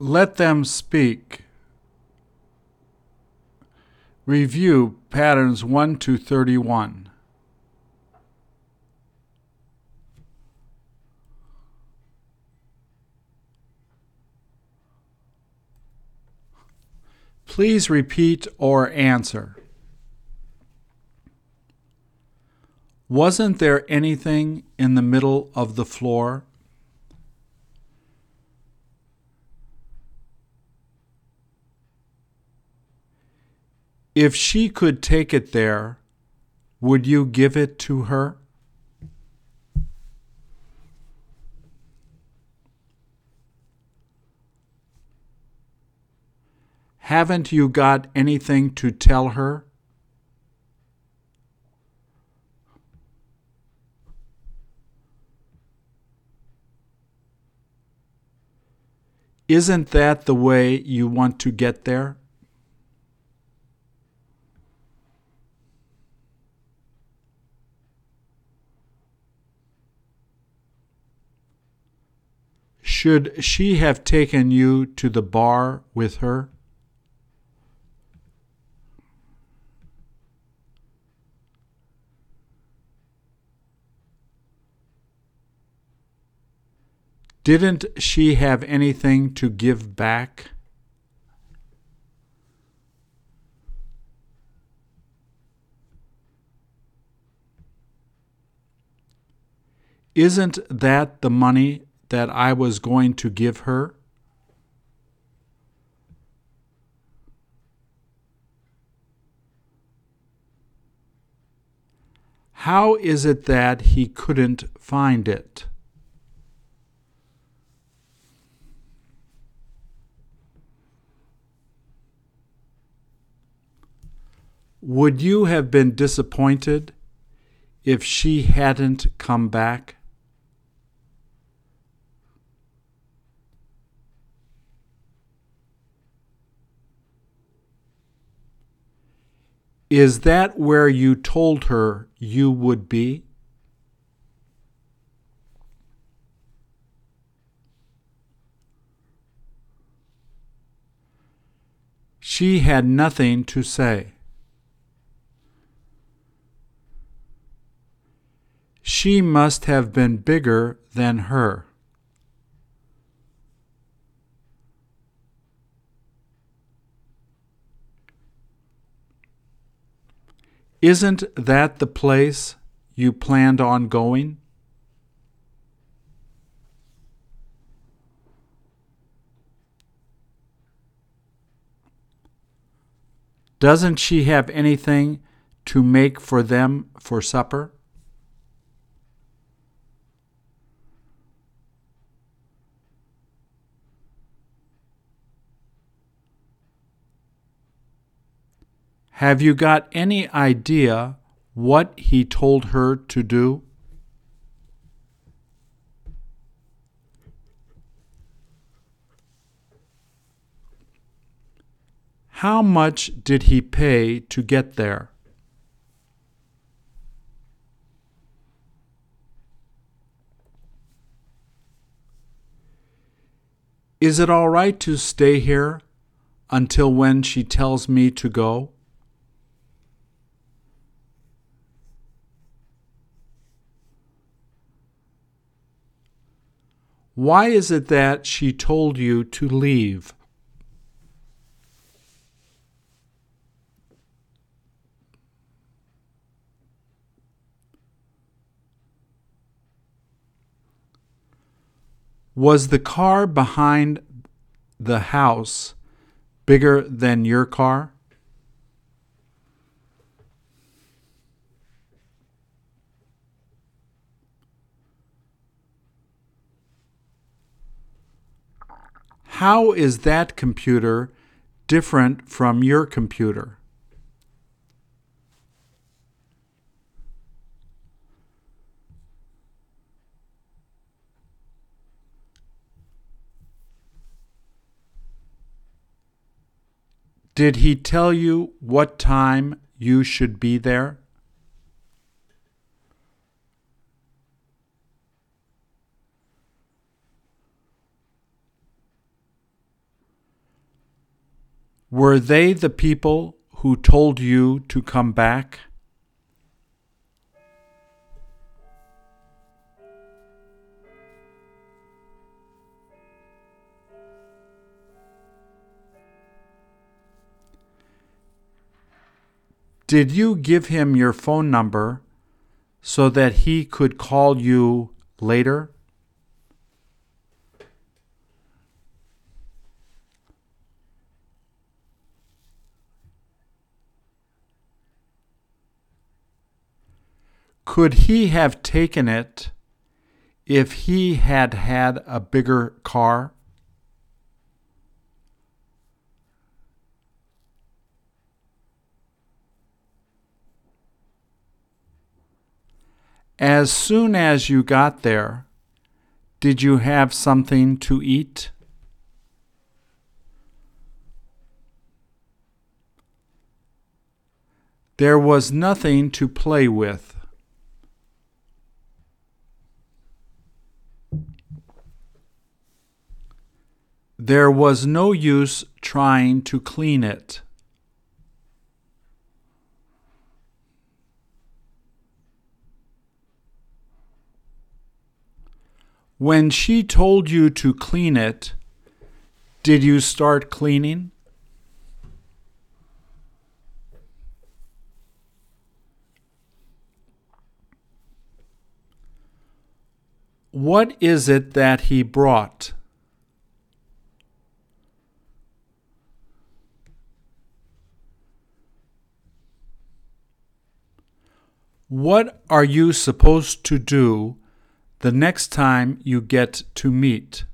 Let them speak. Review patterns 1 to 31. Please repeat or answer. Wasn't there anything in the middle of the floor? If she could take it there, would you give it to her? Haven't you got anything to tell her? Isn't that the way you want to get there? Should she have taken you to the bar with her? Didn't she have anything to give back? Isn't that the money that I was going to give her? How is it that he couldn't find it? Would you have been disappointed if she hadn't come back? Is that where you told her you would be? She had nothing to say. She must have been bigger than her. Isn't that the place you planned on going? Doesn't she have anything to make for them for supper? Have you got any idea what he told her to do? How much did he pay to get there? Is it all right to stay here until when she tells me to go? Why is it that she told you to leave? Was the car behind the house bigger than your car? How is that computer different from your computer? Did he tell you what time you should be there? Were they the people who told you to come back? Did you give him your phone number so that he could call you later? Could he have taken it if he had had a bigger car? As soon as you got there, did you have something to eat? There was nothing to play with. There was no use trying to clean it. When she told you to clean it, did you start cleaning? What is it that he brought? What are you supposed to do the next time you get to meet?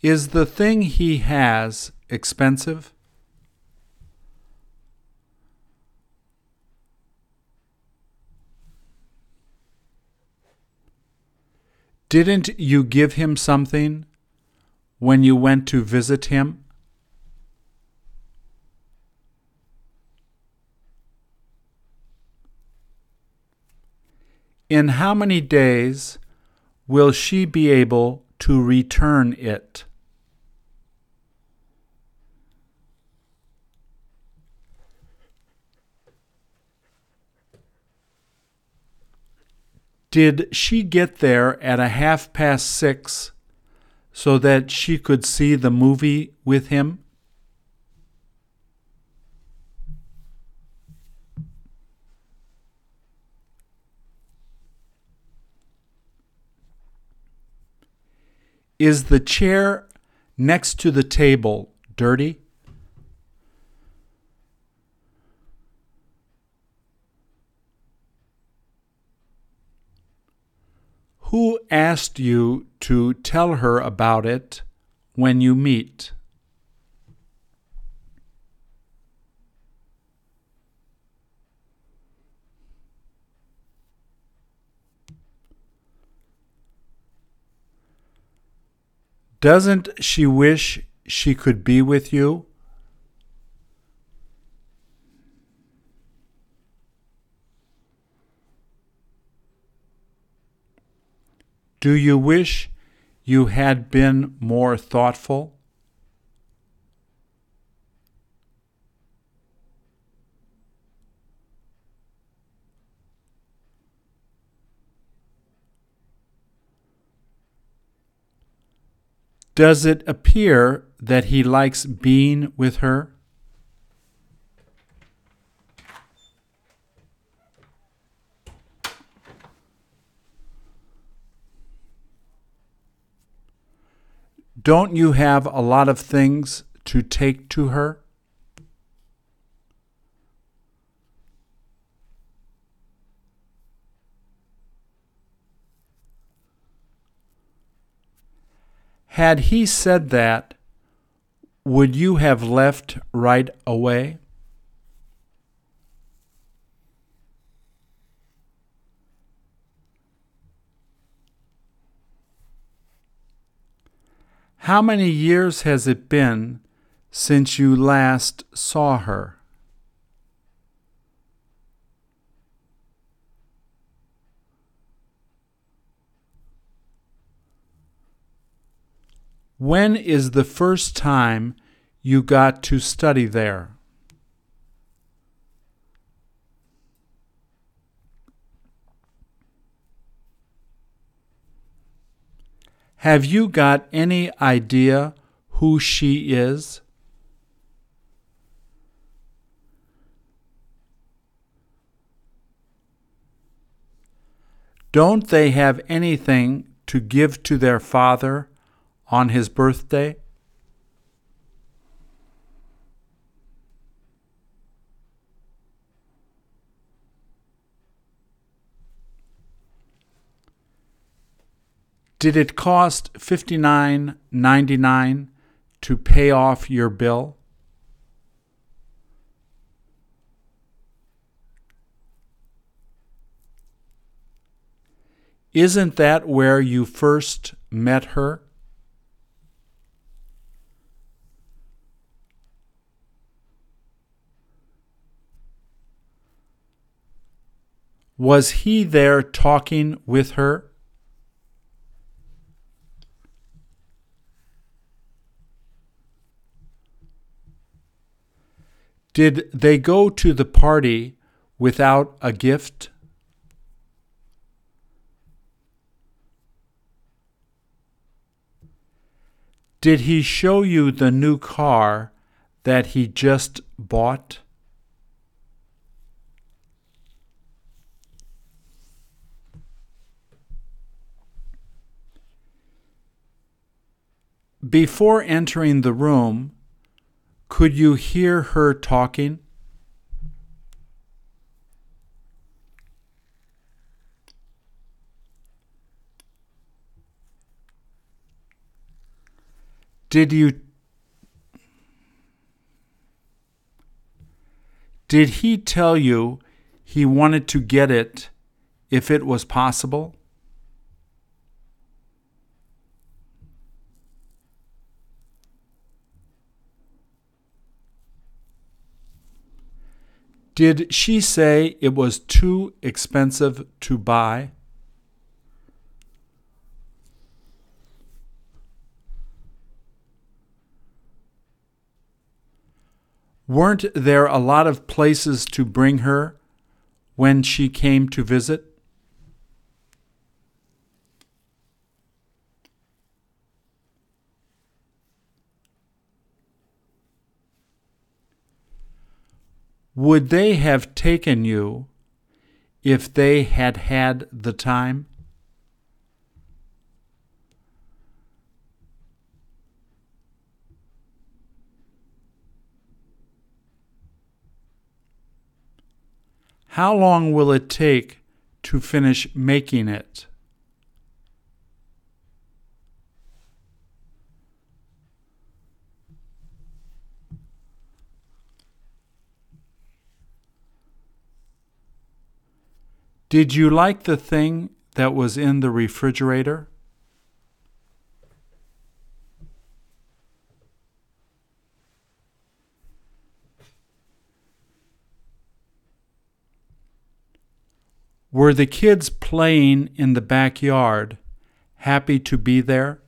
Is the thing he has expensive? Didn't you give him something when you went to visit him? In how many days will she be able to return it? Did she get there at a half past six so that she could see the movie with him? Is the chair next to the table dirty? Who asked you to tell her about it when you meet? Doesn't she wish she could be with you? Do you wish you had been more thoughtful? Does it appear that he likes being with her? Don't you have a lot of things to take to her? Had he said that, would you have left right away? How many years has it been since you last saw her? When is the first time you got to study there? Have you got any idea who she is? Don't they have anything to give to their father on his birthday? Did it cost fifty nine ninety nine to pay off your bill? Isn't that where you first met her? Was he there talking with her? Did they go to the party without a gift? Did he show you the new car that he just bought? Before entering the room, could you hear her talking? Did you Did he tell you he wanted to get it if it was possible? Did she say it was too expensive to buy? Weren't there a lot of places to bring her when she came to visit? Would they have taken you if they had had the time? How long will it take to finish making it? Did you like the thing that was in the refrigerator? Were the kids playing in the backyard happy to be there?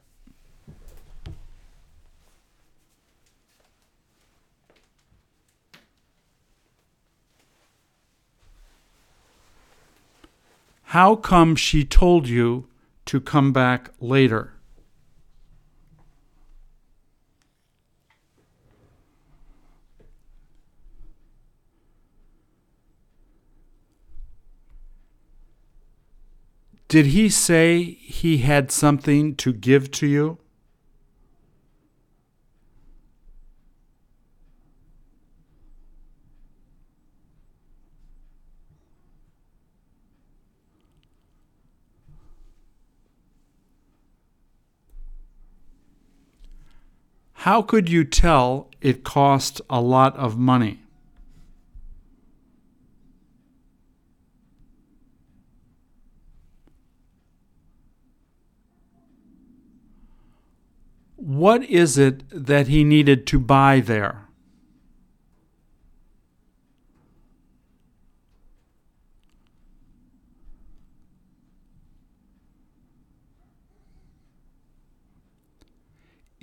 How come she told you to come back later? Did he say he had something to give to you? How could you tell it cost a lot of money? What is it that he needed to buy there?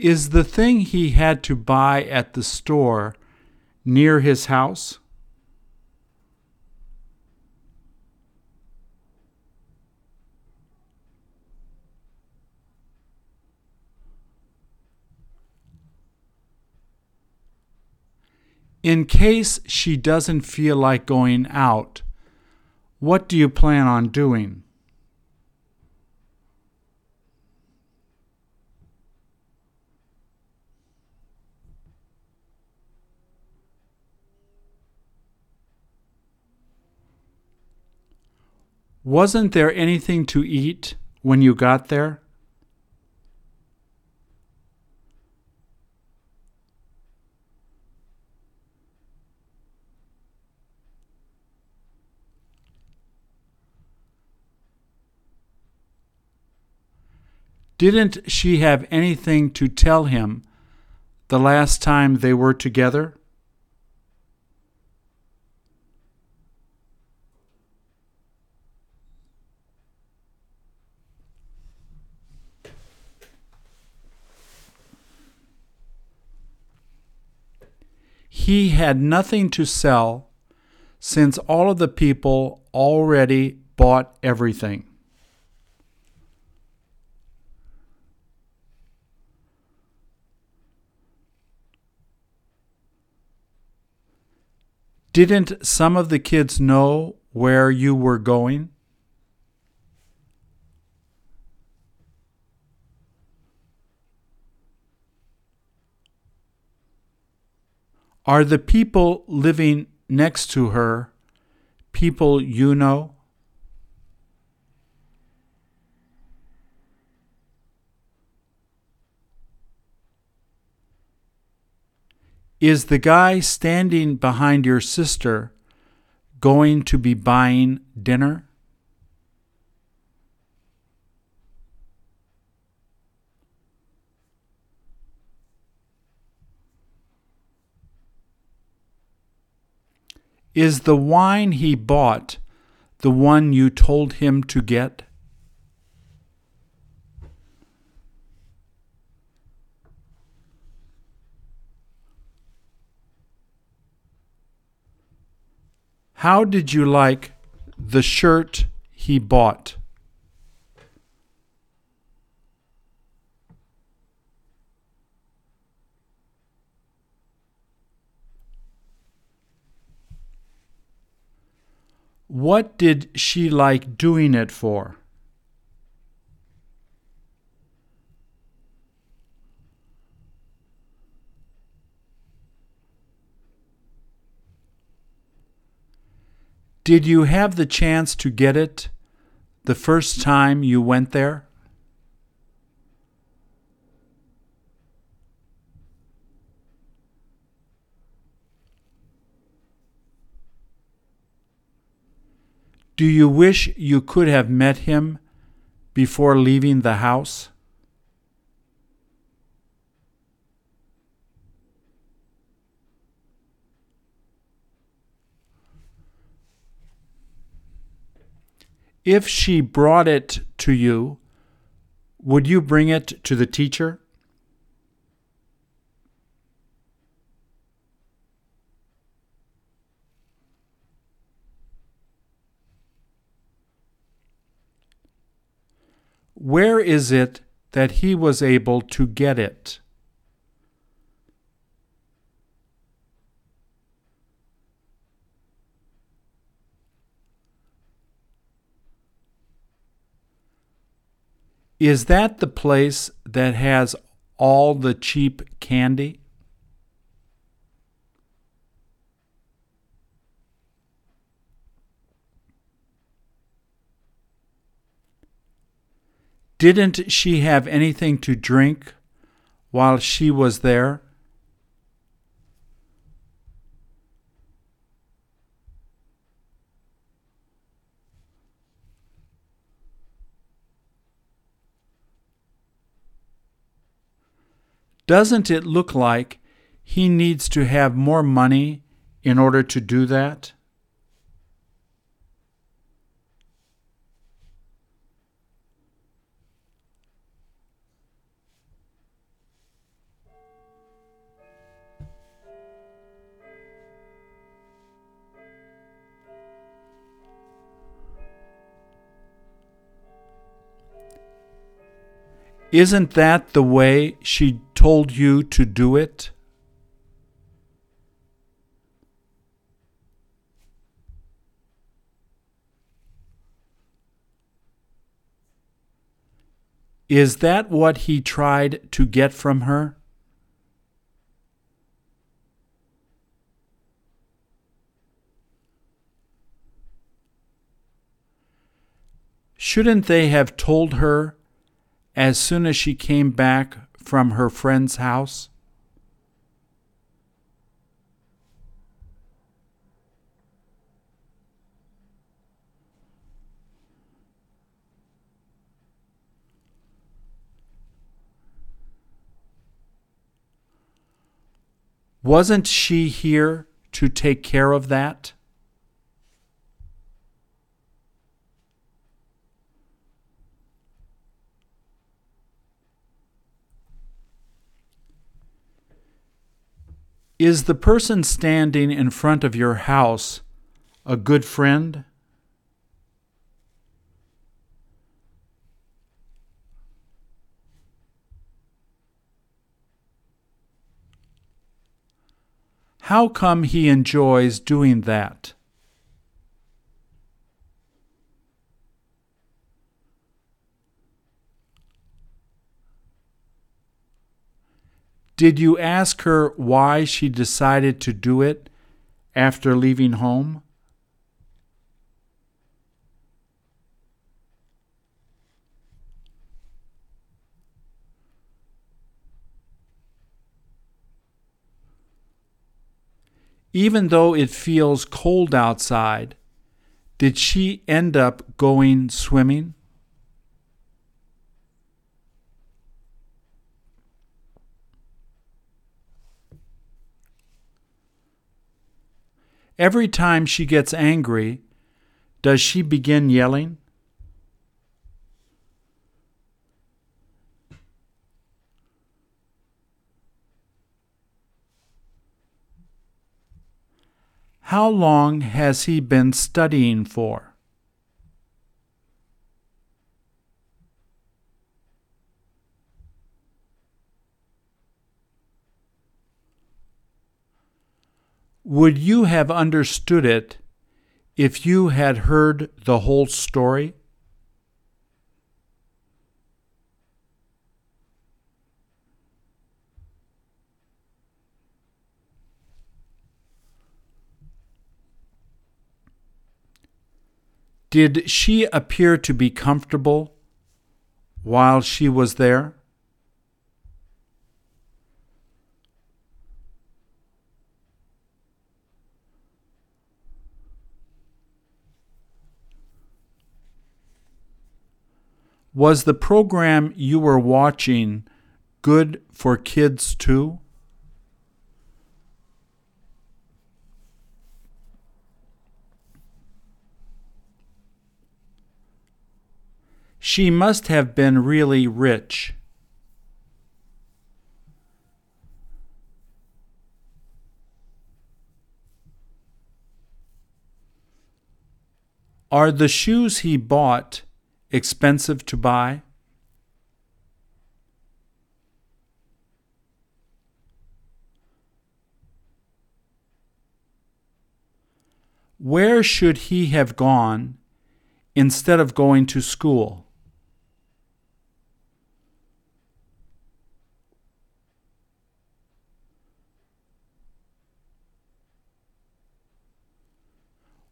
Is the thing he had to buy at the store near his house? In case she doesn't feel like going out, what do you plan on doing? Wasn't there anything to eat when you got there? Didn't she have anything to tell him the last time they were together? He had nothing to sell since all of the people already bought everything. Didn't some of the kids know where you were going? Are the people living next to her people you know? Is the guy standing behind your sister going to be buying dinner? Is the wine he bought the one you told him to get? How did you like the shirt he bought? What did she like doing it for? Did you have the chance to get it the first time you went there? Do you wish you could have met him before leaving the house? If she brought it to you, would you bring it to the teacher? Where is it that he was able to get it? Is that the place that has all the cheap candy? Didn't she have anything to drink while she was there? Doesn't it look like he needs to have more money in order to do that? Isn't that the way she told you to do it? Is that what he tried to get from her? Shouldn't they have told her as soon as she came back from her friend's house? Wasn't she here to take care of that? Is the person standing in front of your house a good friend? How come he enjoys doing that? Did you ask her why she decided to do it after leaving home? Even though it feels cold outside, did she end up going swimming? Every time she gets angry, does she begin yelling? How long has he been studying for? Would you have understood it if you had heard the whole story? Did she appear to be comfortable while she was there? Was the program you were watching good for kids too? She must have been really rich. Are the shoes he bought expensive to buy? Where should he have gone instead of going to school?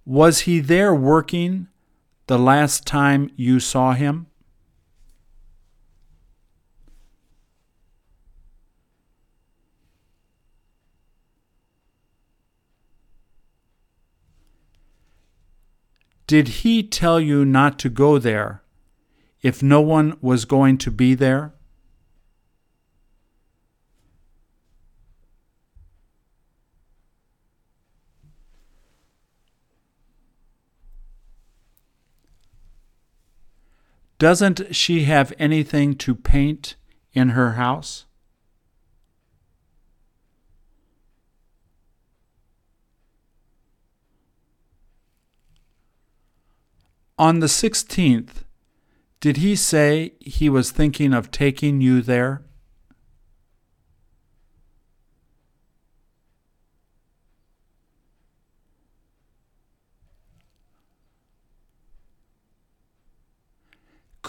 Was he there working the last time you saw him? Did he tell you not to go there if no one was going to be there? Doesn't she have anything to paint in her house? On the 16th, Did he say he was thinking of taking you there?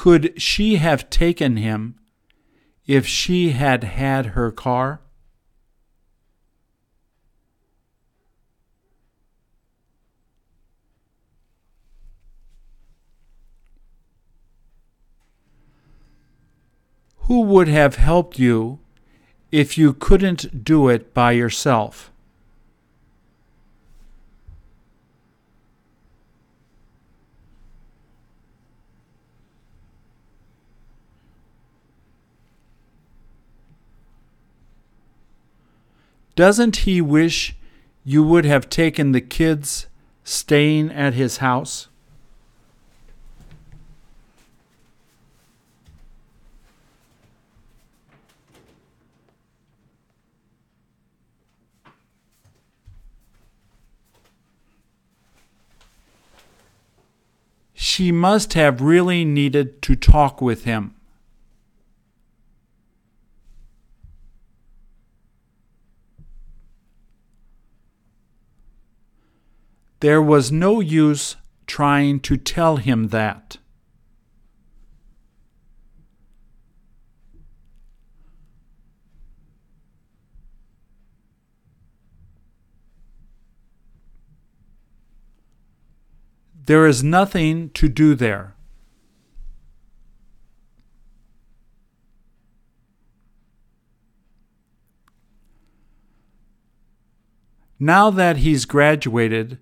Could she have taken him if she had had her car? Who would have helped you if you couldn't do it by yourself? Doesn't he wish you would have taken the kids staying at his house? She must have really needed to talk with him. There was no use trying to tell him that. There is nothing to do there. Now that he's graduated,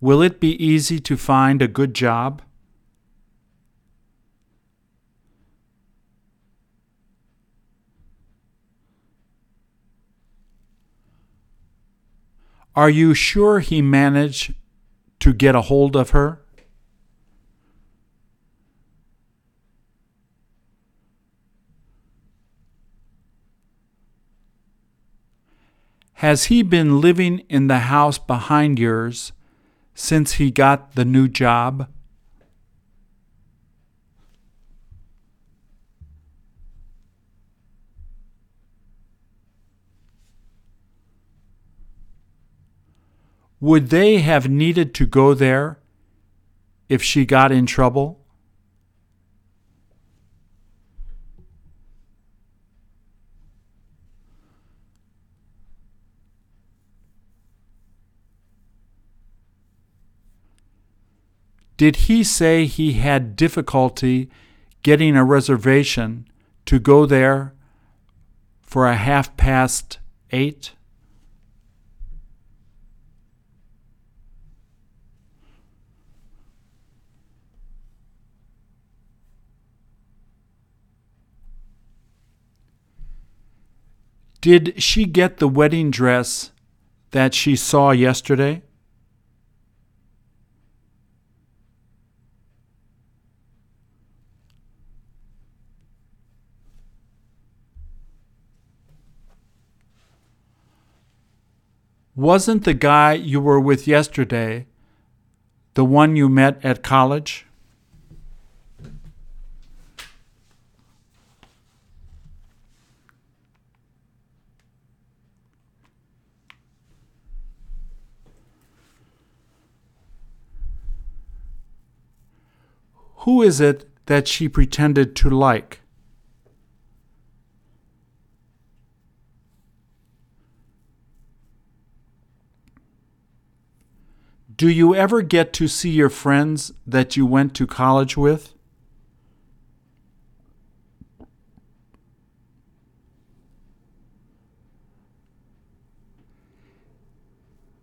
will it be easy to find a good job? Are you sure he managed to get a hold of her? Has he been living in the house behind yours since he got the new job? Would they have needed to go there if she got in trouble? Did he say he had difficulty getting a reservation to go there for a half past eight? Did she get the wedding dress that she saw yesterday? Wasn't the guy you were with yesterday the one you met at college? Who is it that she pretended to like? Do you ever get to see your friends that you went to college with?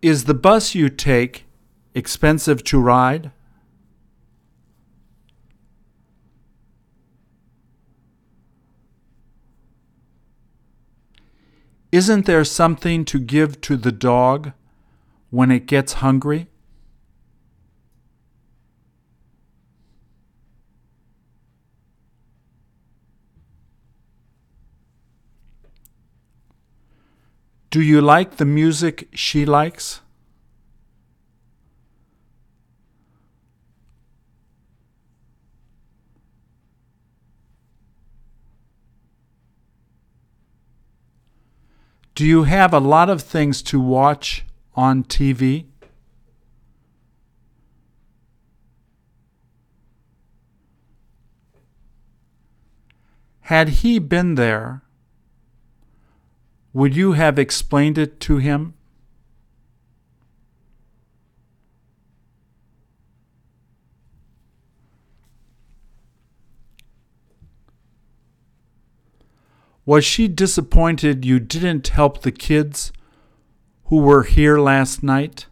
Is the bus you take expensive to ride? Isn't there something to give to the dog when it gets hungry? Do you like the music she likes? Do you have a lot of things to watch on TV? Had he been there, would you have explained it to him? Was she disappointed you didn't help the kids who were here last night?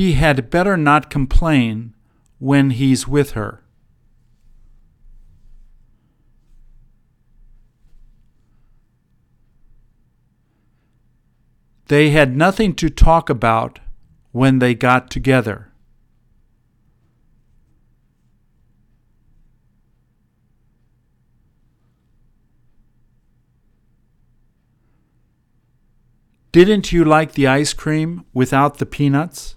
He had better not complain when he's with her. They had nothing to talk about when they got together. Didn't you like the ice cream without the peanuts?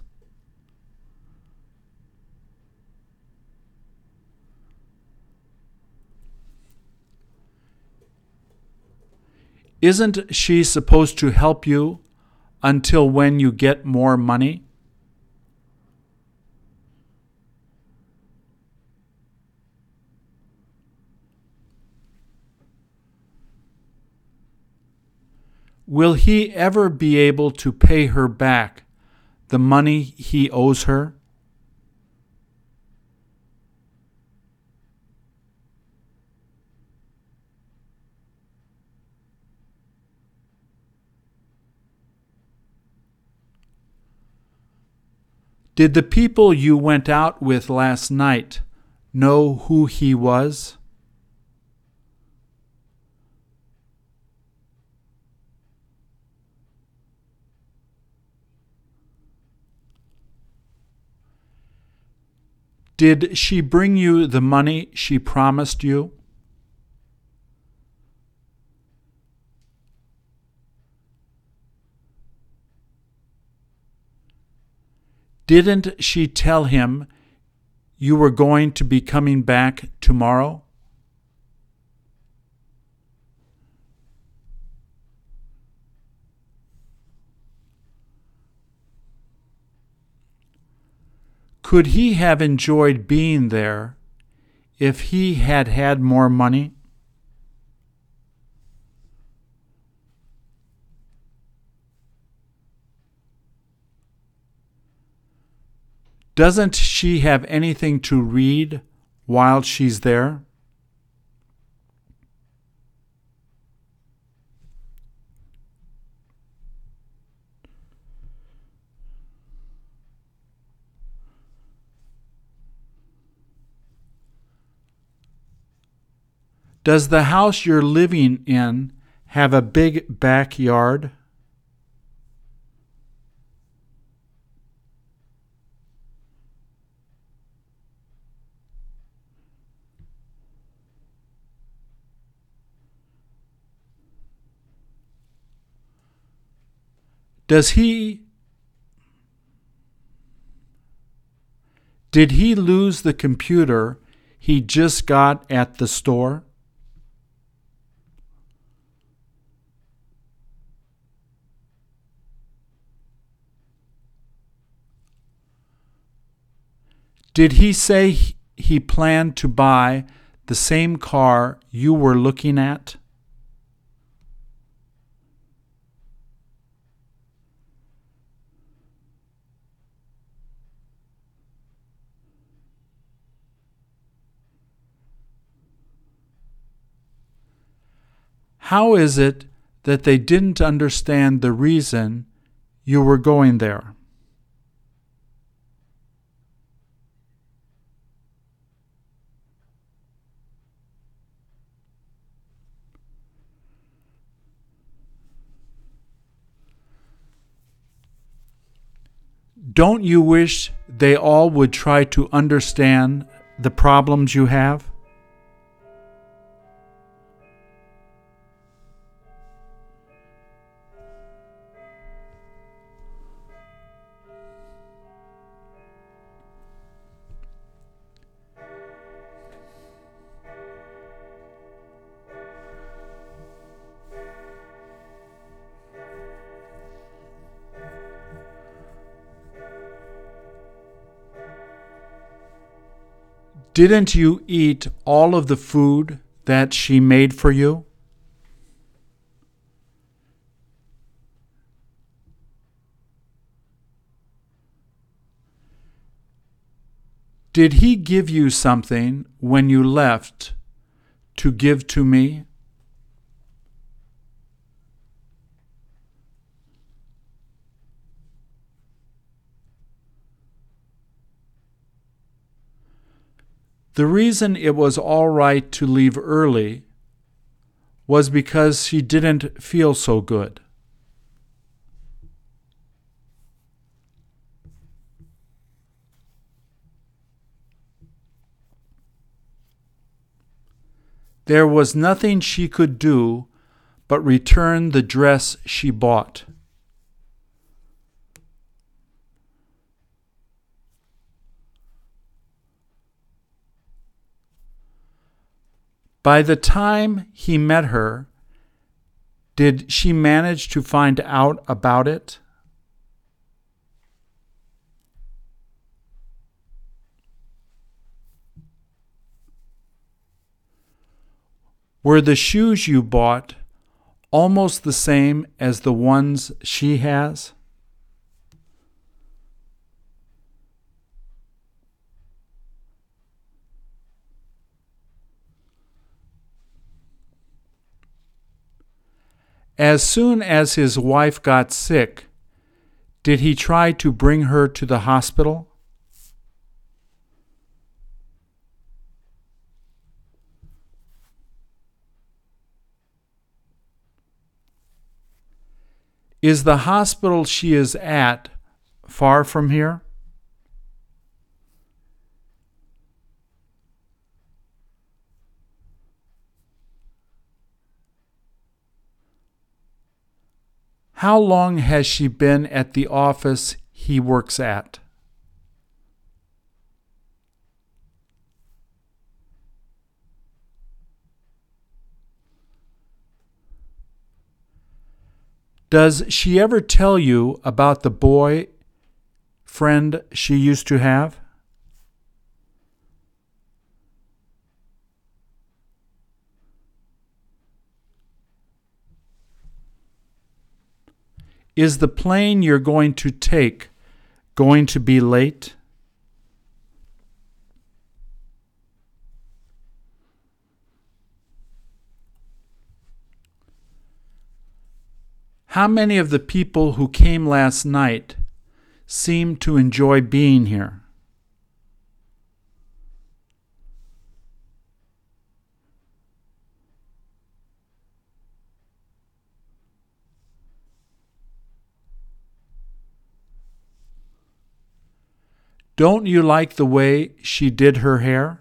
Isn't she supposed to help you until when you get more money? Will he ever be able to pay her back the money he owes her? Did the people you went out with last night know who he was? Did she bring you the money she promised you? Didn't she tell him you were going to be coming back tomorrow? Could he have enjoyed being there if he had had more money? Doesn't she have anything to read while she's there? Does the house you're living in have a big backyard? Does he Did he lose the computer he just got at the store? Did he say he planned to buy the same car you were looking at? How is it that they didn't understand the reason you were going there? Don't you wish they all would try to understand the problems you have? Didn't you eat all of the food that she made for you? Did he give you something when you left to give to me? The reason it was all right to leave early was because she didn't feel so good. There was nothing she could do but return the dress she bought. By the time he met her, did she manage to find out about it? Were the shoes you bought almost the same as the ones she has? As soon as his wife got sick, did he try to bring her to the hospital? Is the hospital she is at far from here? How long has she been at the office he works at? Does she ever tell you about the boy friend she used to have? Is the plane you're going to take going to be late? How many of the people who came last night seem to enjoy being here? Don't you like the way she did her hair?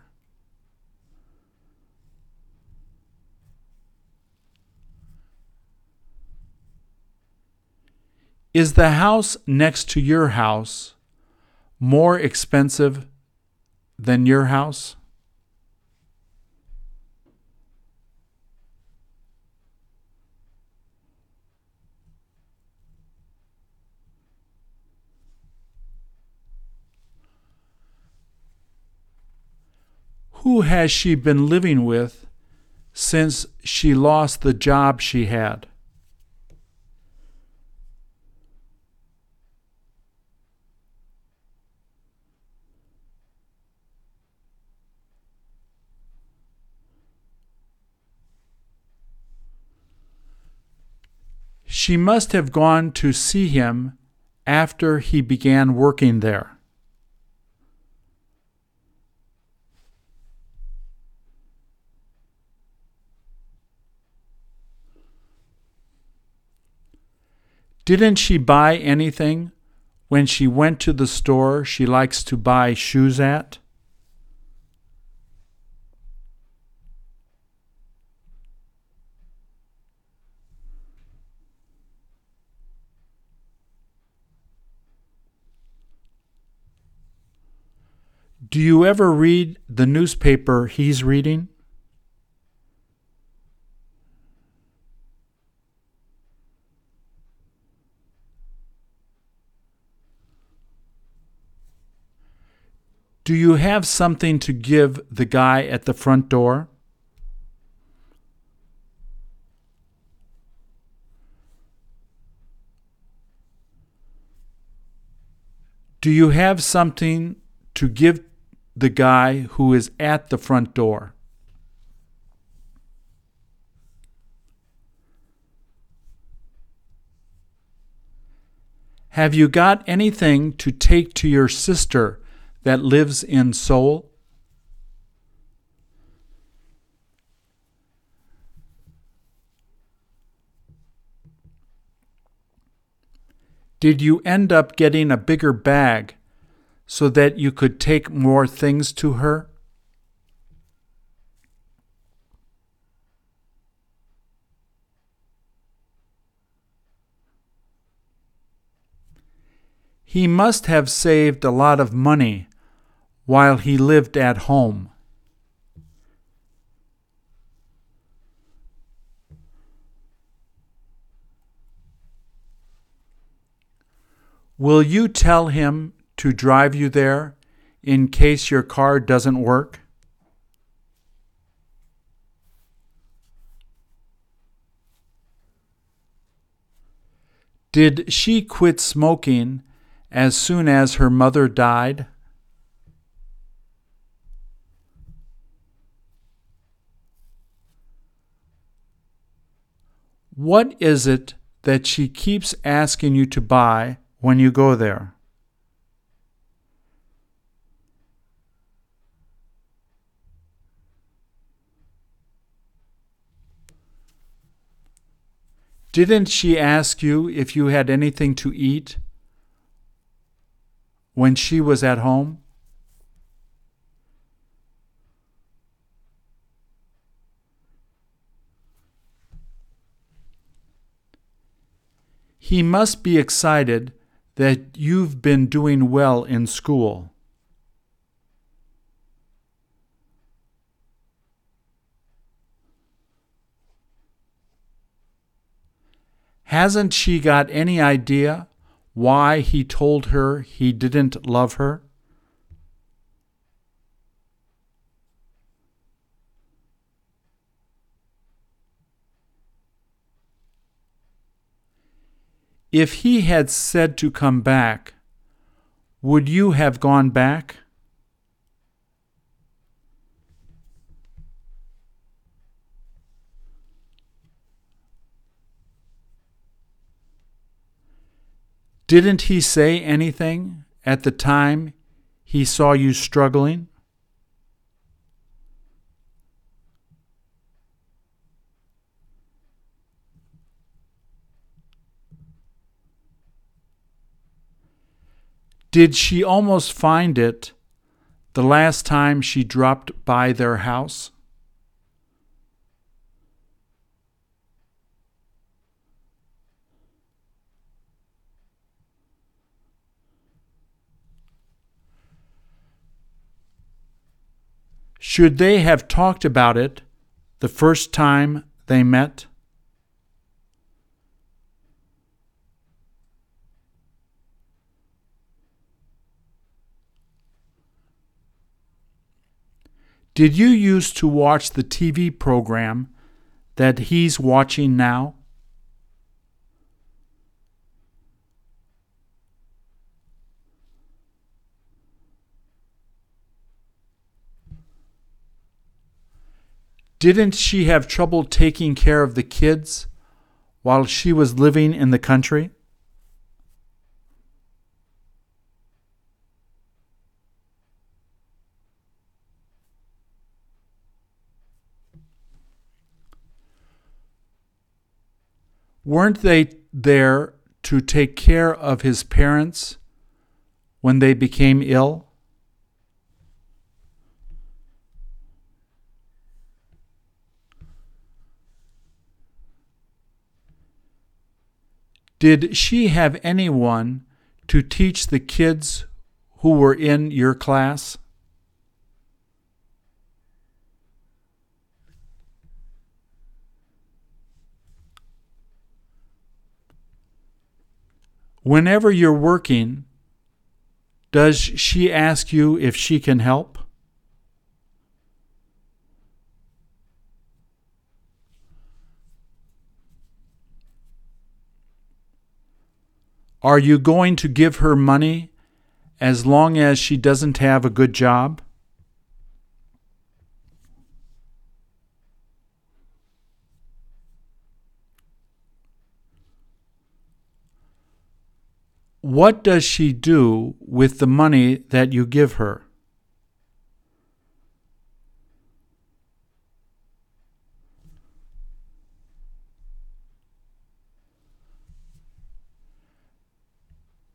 Is the house next to your house more expensive than your house? Who has she been living with since she lost the job she had? She must have gone to see him after he began working there. Didn't she buy anything when she went to the store she likes to buy shoes at? Do you ever read the newspaper he's reading? Do you have something to give the guy at the front door? Do you have something to give the guy who is at the front door? Have you got anything to take to your sister that lives in Seoul? Did you end up getting a bigger bag so that you could take more things to her? He must have saved a lot of money while he lived at home. Will you tell him to drive you there in case your car doesn't work? Did she quit smoking as soon as her mother died? What is it that she keeps asking you to buy when you go there? Didn't she ask you if you had anything to eat when she was at home? He must be excited that you've been doing well in school. Hasn't she got any idea why he told her he didn't love her? If he had said to come back, would you have gone back? Didn't he say anything at the time he saw you struggling? Did she almost find it the last time she dropped by their house? Should they have talked about it the first time they met? Did you used to watch the TV program that he's watching now? Didn't she have trouble taking care of the kids while she was living in the country? Weren't they there to take care of his parents when they became ill? Did she have anyone to teach the kids who were in your class? Whenever you're working, Does she ask you if she can help? Are you going to give her money as long as she doesn't have a good job? What does she do with the money that you give her?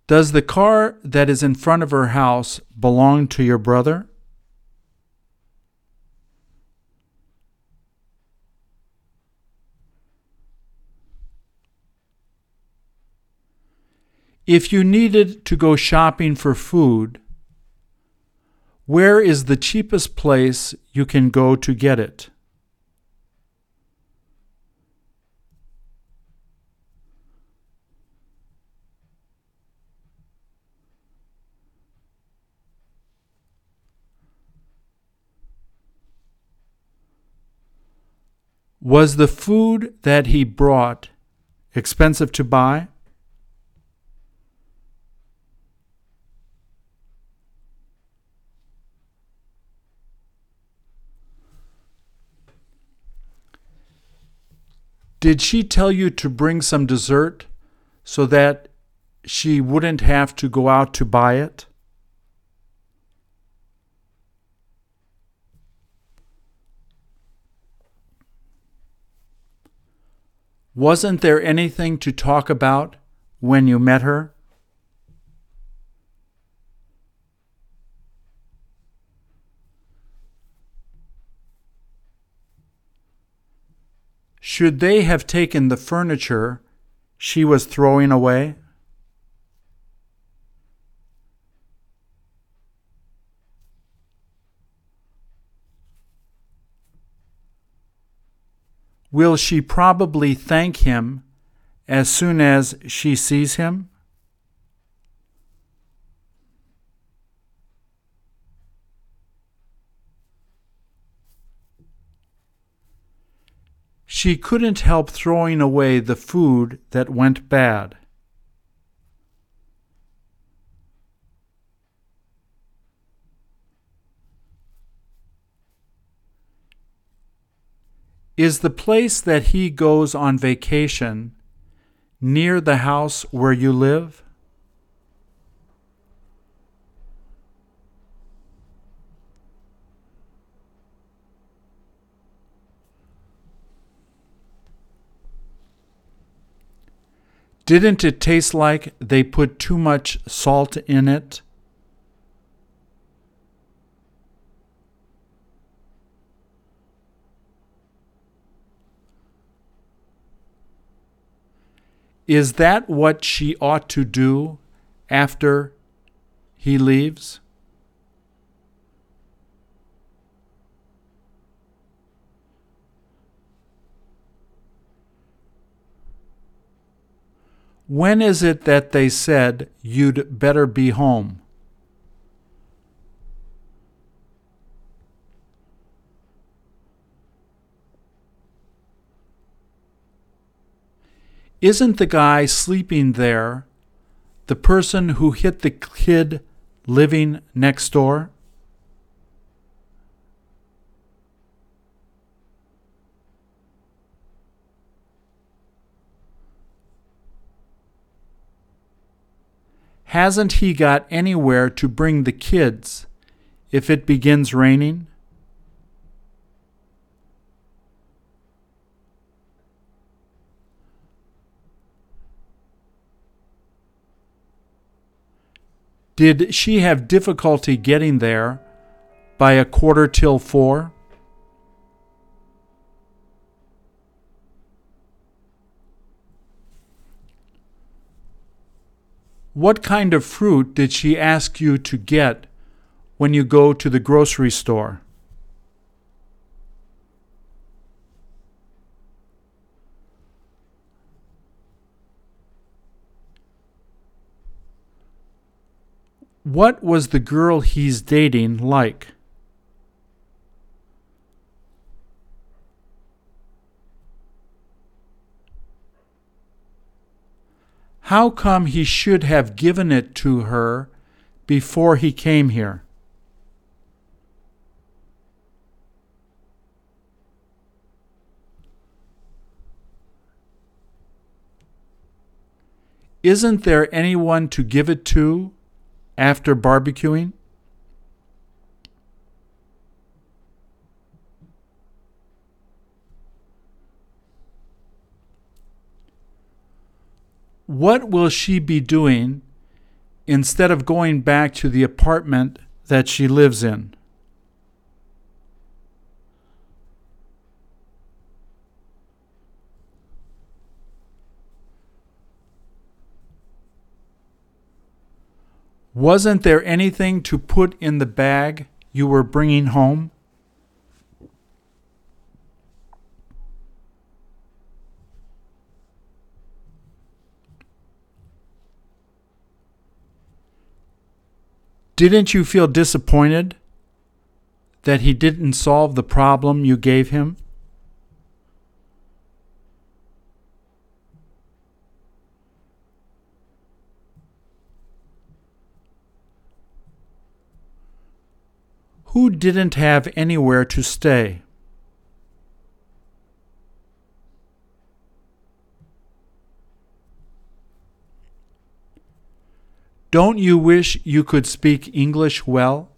Does the car that is in front of her house belong to your brother? If you needed to go shopping for food, where is the cheapest place you can go to get it? Was the food that he brought expensive to buy? Did she tell you to bring some dessert so that she wouldn't have to go out to buy it? Wasn't there anything to talk about when you met her? Should they have taken the furniture she was throwing away? Will she probably thank him as soon as she sees him? She couldn't help throwing away the food that went bad. Is the place that he goes on vacation near the house where you live? Didn't it taste like they put too much salt in it? Is that what she ought to do after he leaves? When is it that they said you'd better be home? Isn't the guy sleeping there the person who hit the kid living next door? Hasn't he got anywhere to bring the kids if it begins raining? Did she have difficulty getting there by a quarter till four? What kind of fruit did she ask you to get when you go to the grocery store? What was the girl he's dating like? How come he should have given it to her before he came here? Isn't there anyone to give it to after barbecuing? What will she be doing instead of going back to the apartment that she lives in? Wasn't there anything to put in the bag you were bringing home? Didn't you feel disappointed that he didn't solve the problem you gave him? Who didn't have anywhere to stay? Don't you wish you could speak English well?